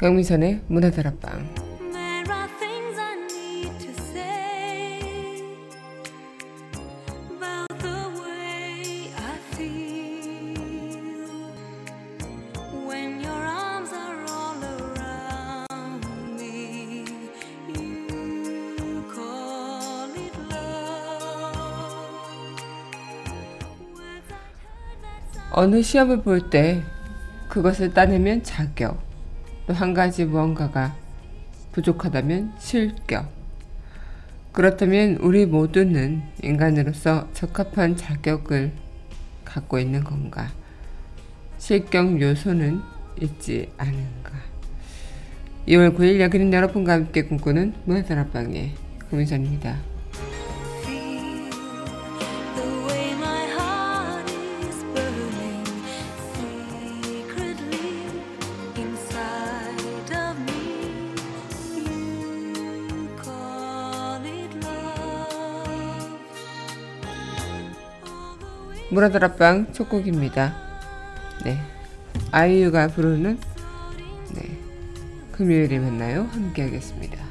강민선의 문화다락방. 어느 시험을 볼 때 그것을 따내면 자격 또 한 가지 무언가가 부족하다면 실격. 그렇다면 우리 모두는 인간으로서 적합한 자격을 갖고 있는 건가? 실격 요소는 있지 않은가? 2월 9일 여기는 여러분과 함께 꿈꾸는 문화다락방의 금민선입니다 문화다락방 첫 곡입니다. 네. 아이유가 부르는 네. 금요일에 만나요. 함께 하겠습니다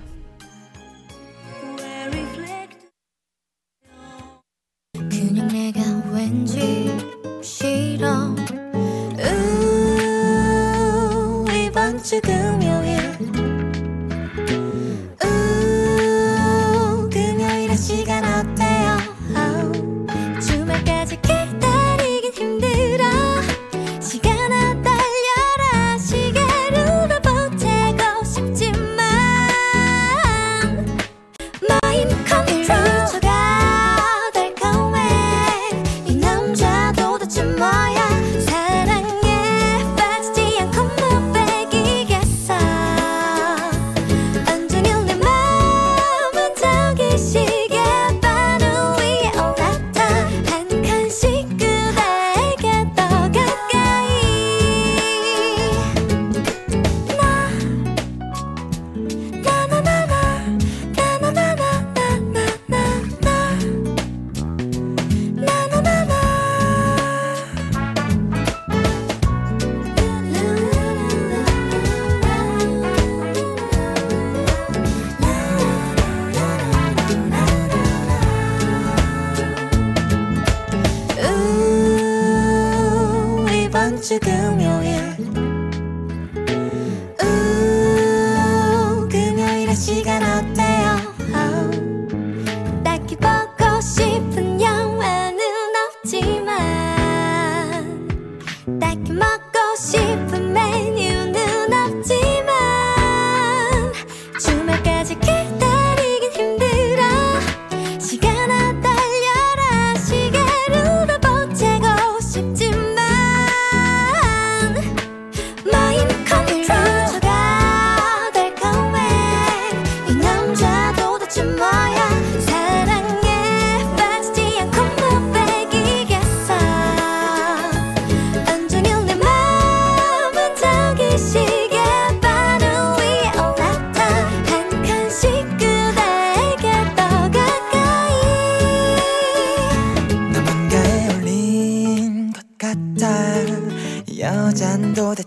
이번 주 금요일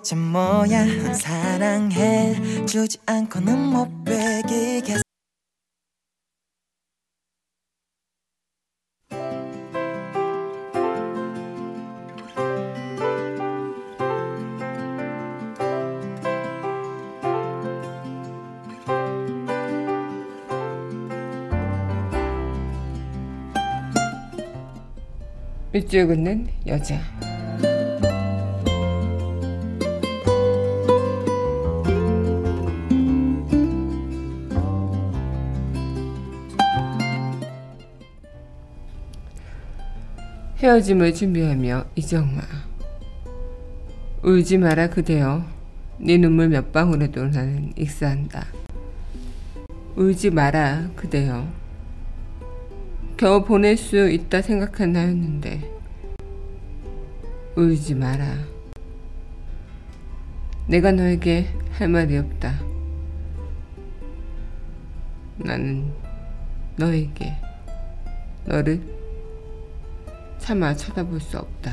대체 뭐야? 난 사랑해 주지 않고는 못 빼기겠어. 밑줄 긋는 여자 헤어짐을 준비하며 이정마. 울지 마라 그대여. 네 눈물 몇 방울에도 나는 익사한다. 울지 마라 그대여. 겨우 보낼 수 있다 생각한 나였는데 울지 마라. 내가 너에게 할 말이 없다. 나는 너에게 너를 차마 쳐다볼 수 없다.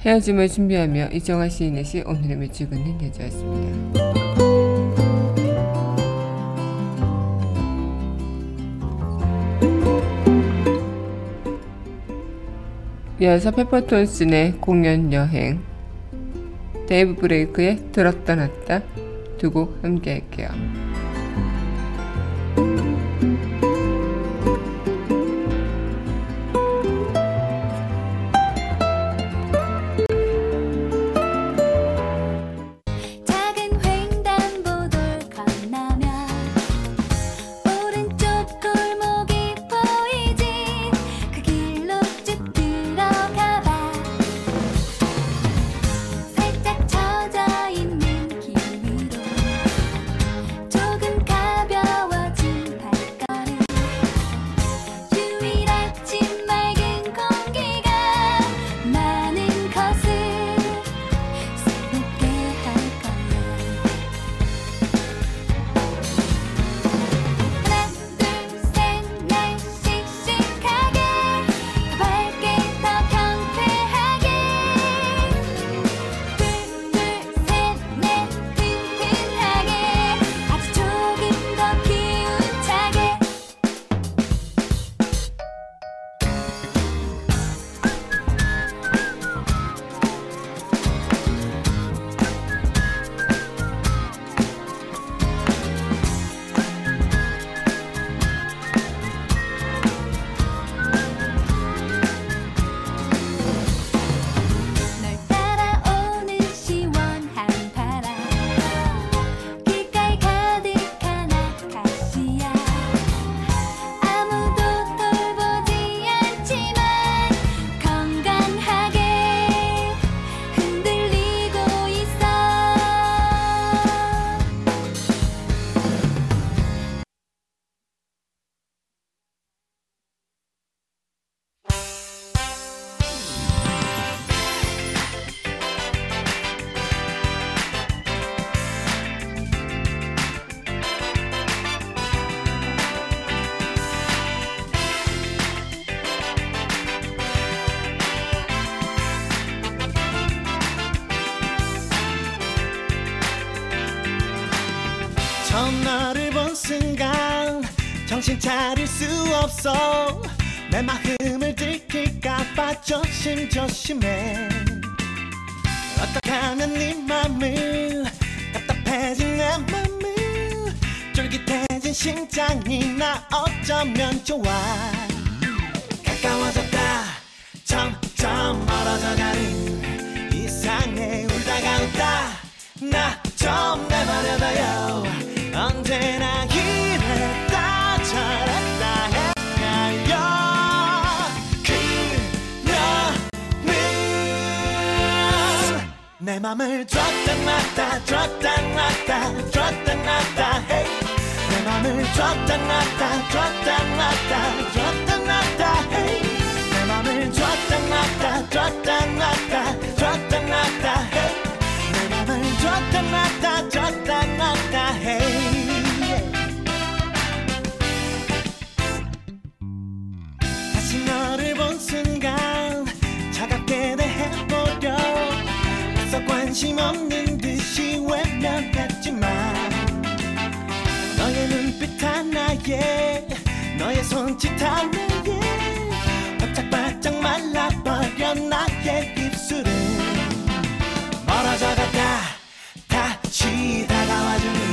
헤어짐을 준비하며 이정아 시인의 시 오늘의 뮤직은 여자였습니다. 이어서 페퍼톤스의 공원 여행 데이브레이크의 들었다 놨다 두 곡 함께 할게요. 들킬까봐 조심 조심해. 어떻게 하면 네 맘을 답답해진 내 맘을? 쫄깃해진 심장이 나 어쩌면 좋아? 가까워졌다. 점점 멀어져가는 이상해. 울다가 웃다. 나 좀 내버려둬요 내 맘을 줬다 놨다 줬다 놨다 줬다 놨다 hey. 내 맘을 줬다 놨다 줬다 놨다 줬다 놨다 hey. 내 맘을 줬다 놨다 줬다 놨다 줬다 놨다 hey. 내 맘을 줬다 놨다 줬다 놨다 hey. 다시 너를 본 순간 관심 없는 듯이 외면했지만 너의 눈빛 하나에 너의 손짓 하나에 바짝바짝 말라버려 나의 입술은 멀어져갔다. 다시 다가와주는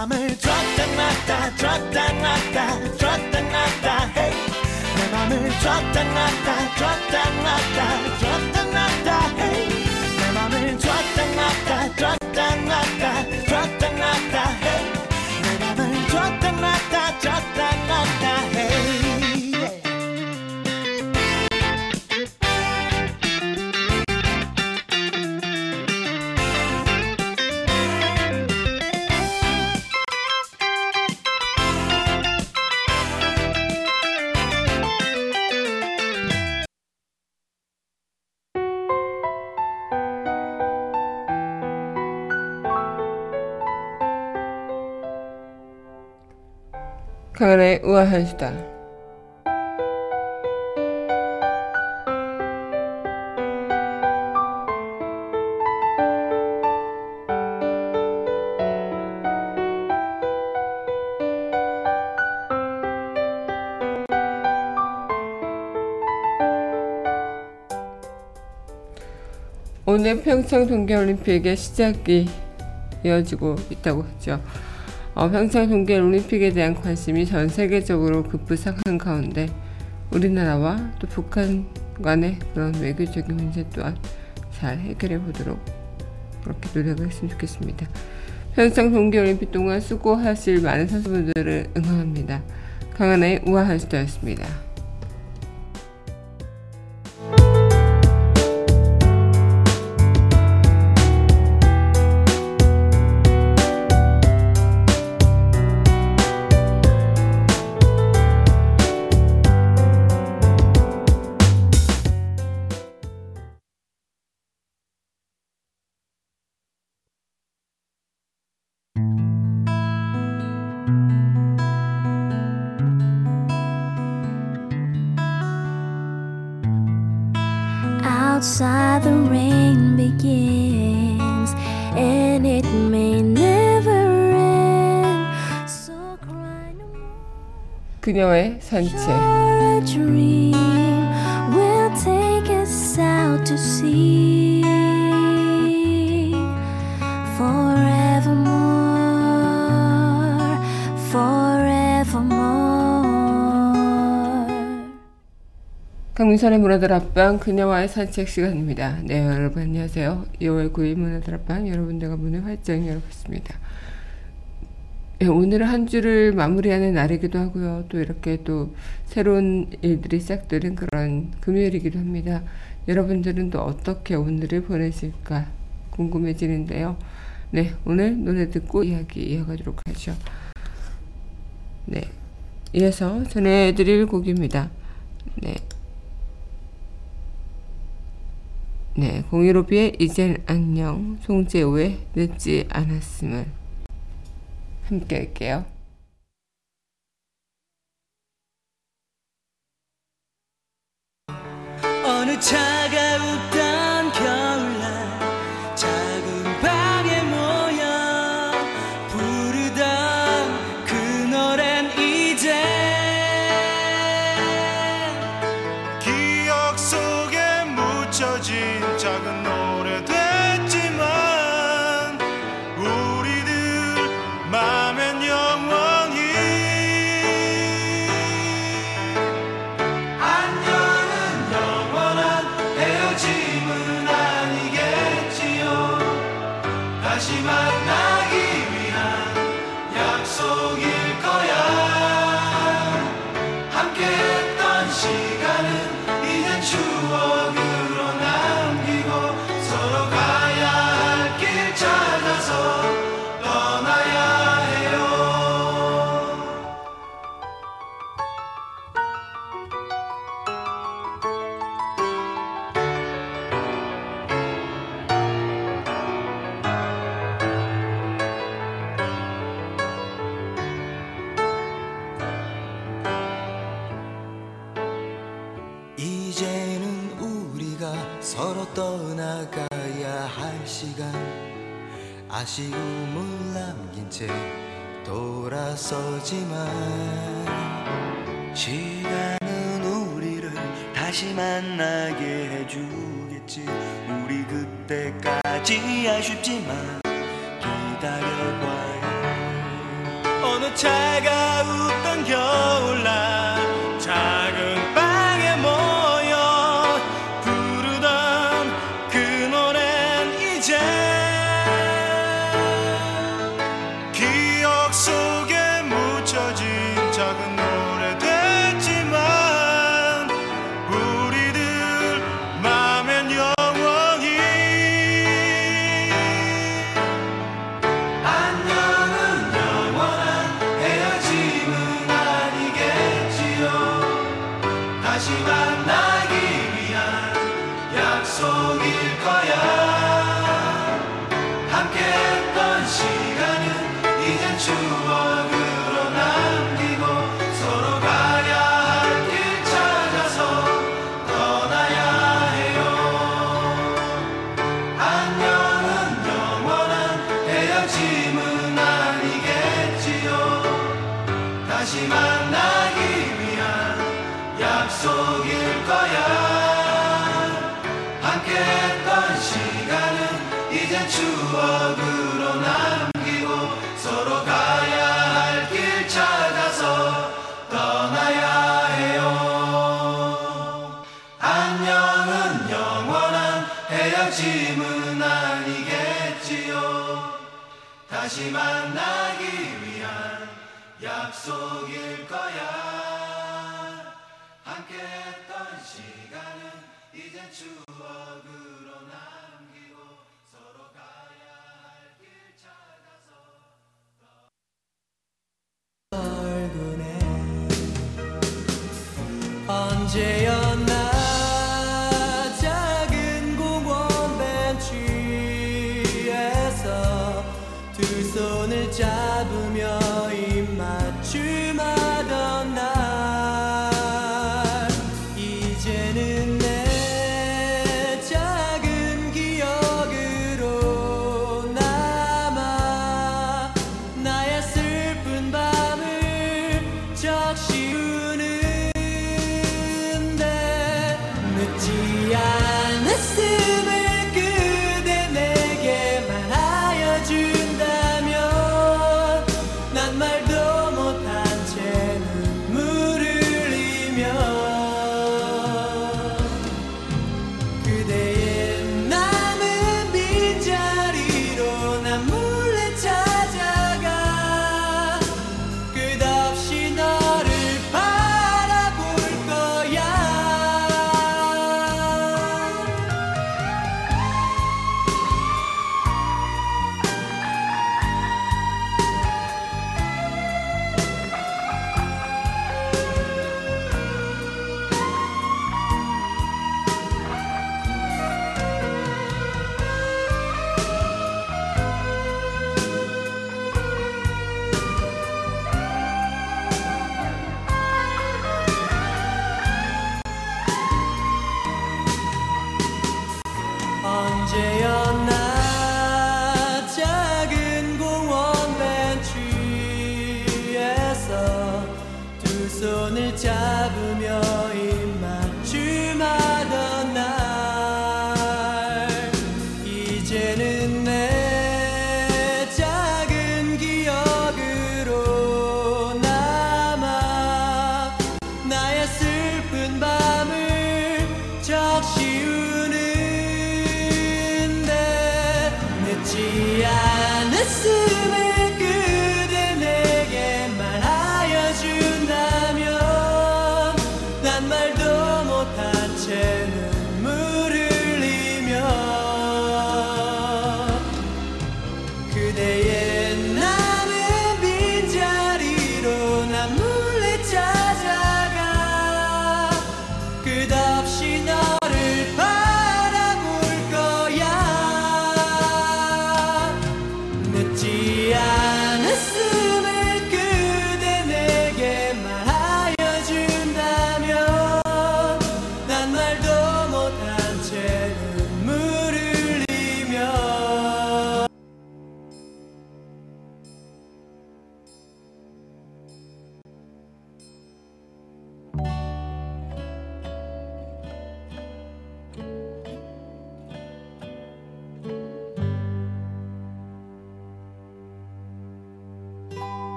맘을 줬다 놨다 줬다 놨다 줬다 놨다 hey. 내 맘을 줬다 놨다 줬다 놨다 줬다 놨다 hey. 내 맘을 줬다 놨다 강한의 우아한 수다. 오늘 평창 동계올림픽의 시작이 이어지고 있다고 하죠. 어, 평창 동계 올림픽에 대한 관심이 전 세계적으로 급부상한 가운데 우리나라와 또 북한 간의 그런 외교적인 문제 또한 잘 해결해 보도록 그렇게 노력을 했으면 좋겠습니다. 평창 동계올림픽 동안 수고하실 많은 선수분들을 응원합니다. 강한의 우아한 수다였습니다. 그녀의 산책. A dream will take us out to sea forevermore, forevermore. 강민선의 문화들 앞방 그녀와의 산책 시간입니다. 네 여러분 안녕하세요. 2월 9일 문화들 앞방 여러분들과 문을 활짝 열어봤습니다. 네, 오늘은 한 주를 마무리하는 날이기도 하고요. 또 이렇게 또 새로운 일들이 시작되는 그런 금요일이기도 합니다. 여러분들은 또 어떻게 오늘을 보내실까 궁금해지는데요. 네 오늘 노래 듣고 이야기 이어가도록 하죠. 네 이어서 전해드릴 곡입니다. 네. 네, 015B의 이젠 안녕, 송재호의 늦지 않았음을 함께 할게요. 어느 차가웠 할 시간. 아쉬움을 남긴 채 돌아서지만 시간은 우리를 다시 만나게 해주겠지. 우리 그때까지 아쉽지만 기다려봐요 어느 차가 추억으로 남기고 서로 가야 할 길 찾아서 얼굴에 언제 늦지 않았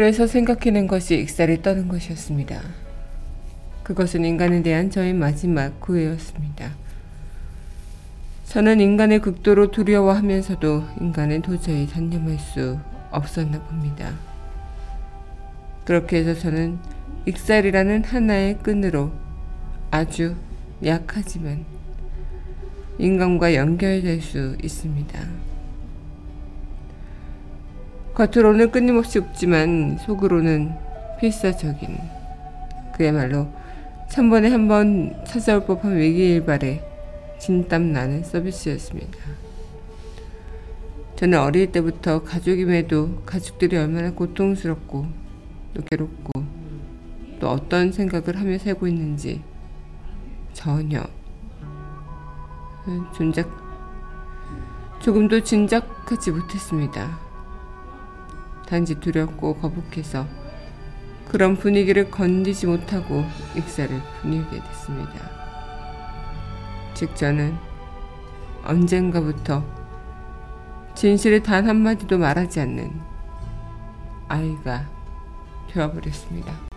그래서 생각해낸 것이 익살이 떠는 것이었습니다. 그것은 인간에 대한 저의 마지막 구애였습니다. 저는 인간의 극도로 두려워하면서도 인간은 도저히 단념할 수 없었나 봅니다. 그렇게 해서 저는 익살이라는 하나의 끈으로 아주 약하지만 인간과 연결될 수 있습니다. 겉으로는 끊임없이 웃지만 속으로는 필사적인 그야말로 천번에 한 번 찾아올 법한 위기일발에 진땀 나는 서비스였습니다. 저는 어릴 때부터 가족임에도 가족들이 얼마나 고통스럽고 또 괴롭고 또 어떤 생각을 하며 살고 있는지 전혀 존작 조금도 진작하지 못했습니다. 단지 두렵고 거북해서 그런 분위기를 건디지 못하고 익사를 분위게 됐습니다. 즉 저는 언젠가부터 진실을 단 한마디도 말하지 않는 아이가 되어버렸습니다.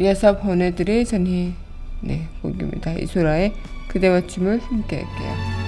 이어서 보내드릴 전희 네, 곡입니다. 이소라의 그대와 춤을 함께 할게요.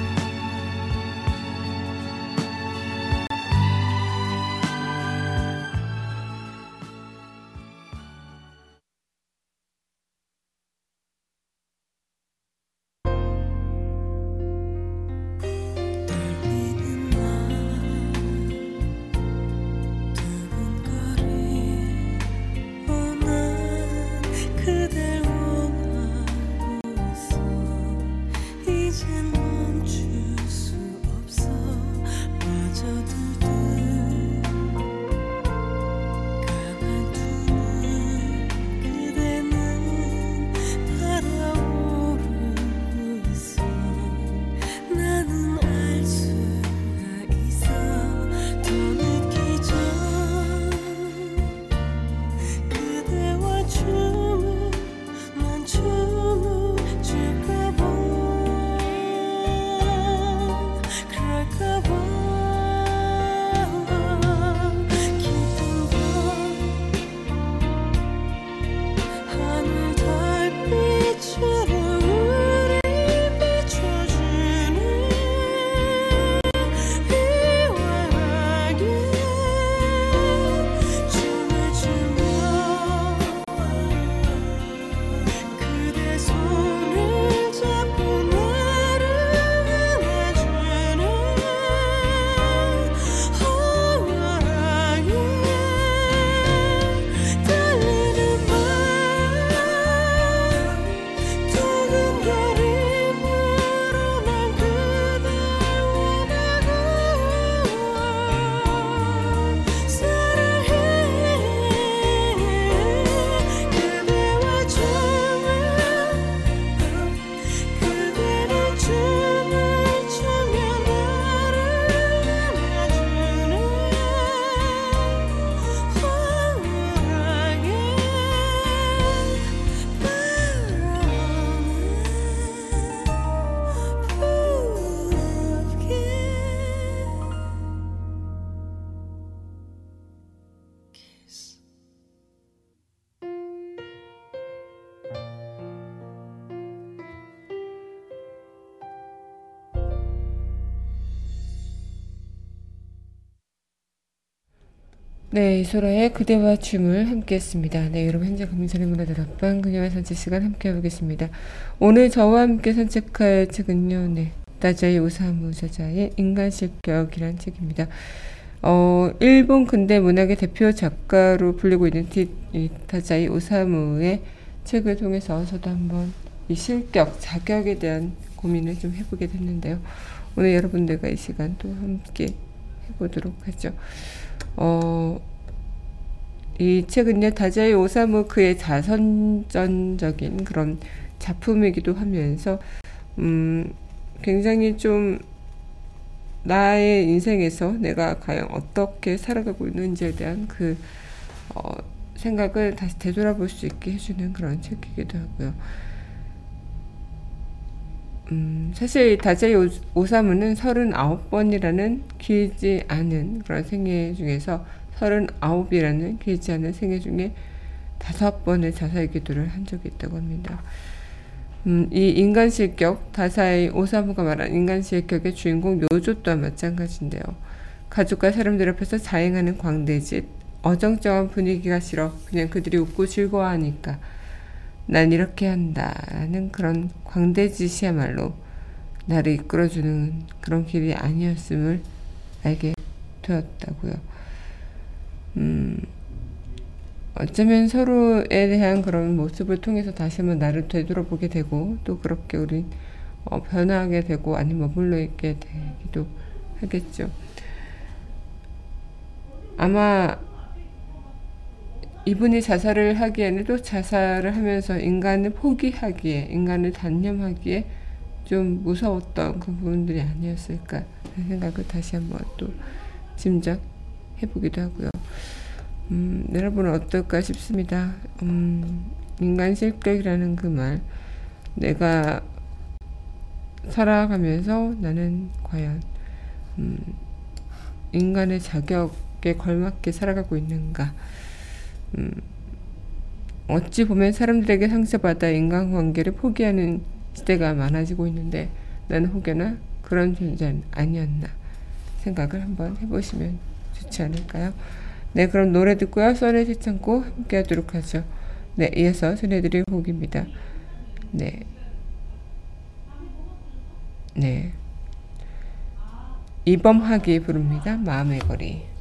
네, 이소라의 그대와 춤을 함께 했습니다. 네, 여러분 현재 문화들 앞방 그녀의 산책 시간 함께 해보겠습니다. 오늘 저와 함께 산책할 책은요, 네, 다자이 오사무 저자의 인간실격이라는 책입니다. 어, 일본 근대 문학의 대표 작가로 불리고 있는 티, 이 다자이 오사무의 책을 통해서 저도 한번 이 실격, 자격에 대한 고민을 좀 해보게 됐는데요. 오늘 여러분들과 이 시간 또 함께 해보도록 하죠. 어, 이 책은요, 다자이 오사무 그의 자선전적인 그런 작품이기도 하면서, 음, 굉장히 좀 나의 인생에서 내가 과연 어떻게 살아가고 있는지에 대한 그, 어, 생각을 다시 되돌아볼 수 있게 해주는 그런 책이기도 하고요. 음, 사실 다자이 오- 오사무는 39번이라는 길지 않은 그런 생애 중에서 39이라는 길지 않은 생애 중에 다섯 번의 자살 기도를 한 적이 있다고 합니다. 음, 이 인간 실격, 다사이 오사무가 말한 인간 실격의 주인공 요조 또한 마찬가지인데요. 가족과 사람들 앞에서 자행하는 광대짓, 어정쩡한 분위기가 싫어 그냥 그들이 웃고 즐거워하니까 난 이렇게 한다라는 그런 광대짓이야말로 나를 이끌어주는 그런 길이 아니었음을 알게 되었다고요. 음, 어쩌면 서로에 대한 그런 모습을 통해서 다시 한번 나를 되돌아보게 되고 또 그렇게 우린 어, 변화하게 되고 아니면 머물러 있게 되기도 하겠죠. 아마 이분이 자살을 하기에는 또 자살을 하면서 인간을 포기하기에 인간을 단념하기에 좀 무서웠던 그 부분들이 아니었을까 생각을 다시 한번 또 짐작해 보기도 하고요. 음, 여러분은 어떨까 싶습니다. 음, 인간 실격이라는 그 말, 내가 살아가면서 나는 과연 음, 인간의 자격에 걸맞게 살아가고 있는가? 음, 어찌 보면 사람들에게 상처받아 인간관계를 포기하는 시대가 많아지고 있는데 나는 혹여나 그런 존재는 아니었나 생각을 한번 해보시면 좋지 않을까요? 네, 그럼 노래 듣고요. 써내 시창고 함께 하도록 하죠. 네, 이어서 전해드릴 곡입니다. 네. 네. 이범학이 부릅니다. 마음의 거리.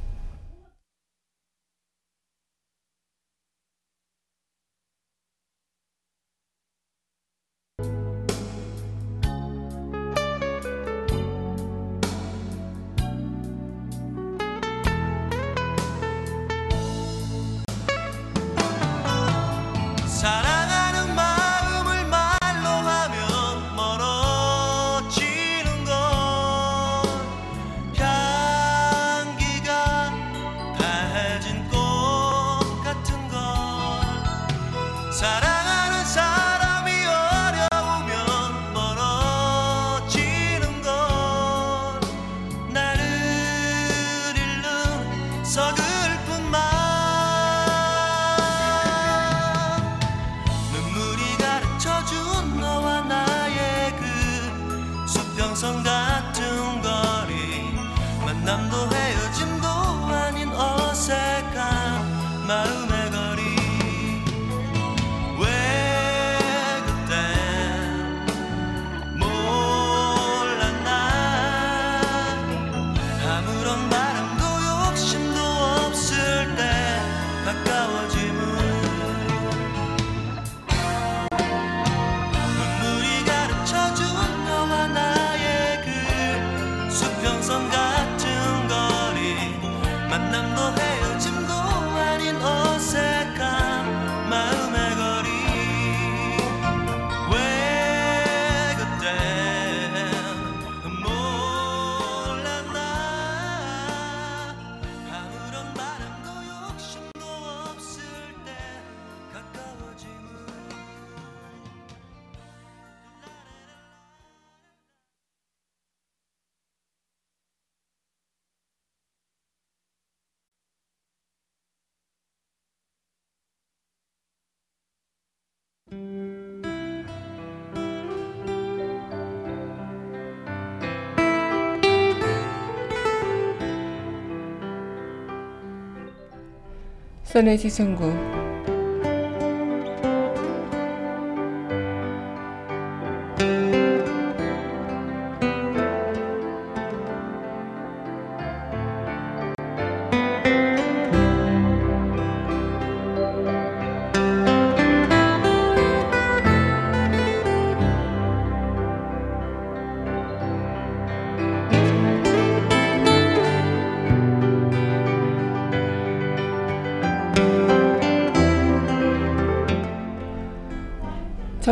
써내 시청구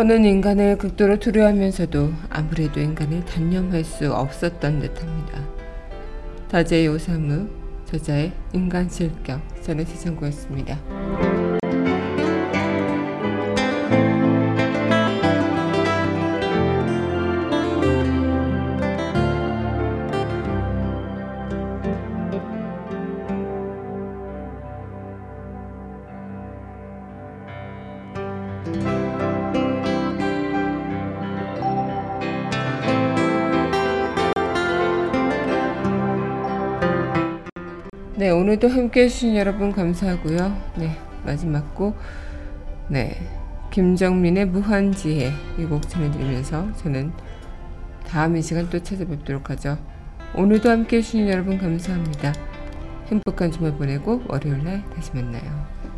저는 인간을 극도로 두려워하면서도 아무래도 인간을 단념할 수 없었던 듯합니다. 다제의 오사무, 저자의 인간 실격, 저는 시청구였습니다. 네, 오늘도 함께 해주신 여러분 감사하고요. 네, 마지막 곡, 네, 김정민의 무한지혜 이 곡 전해드리면서 저는 다음 이 시간 또 찾아뵙도록 하죠. 오늘도 함께 해주신 여러분 감사합니다. 행복한 주말 보내고 월요일날 다시 만나요.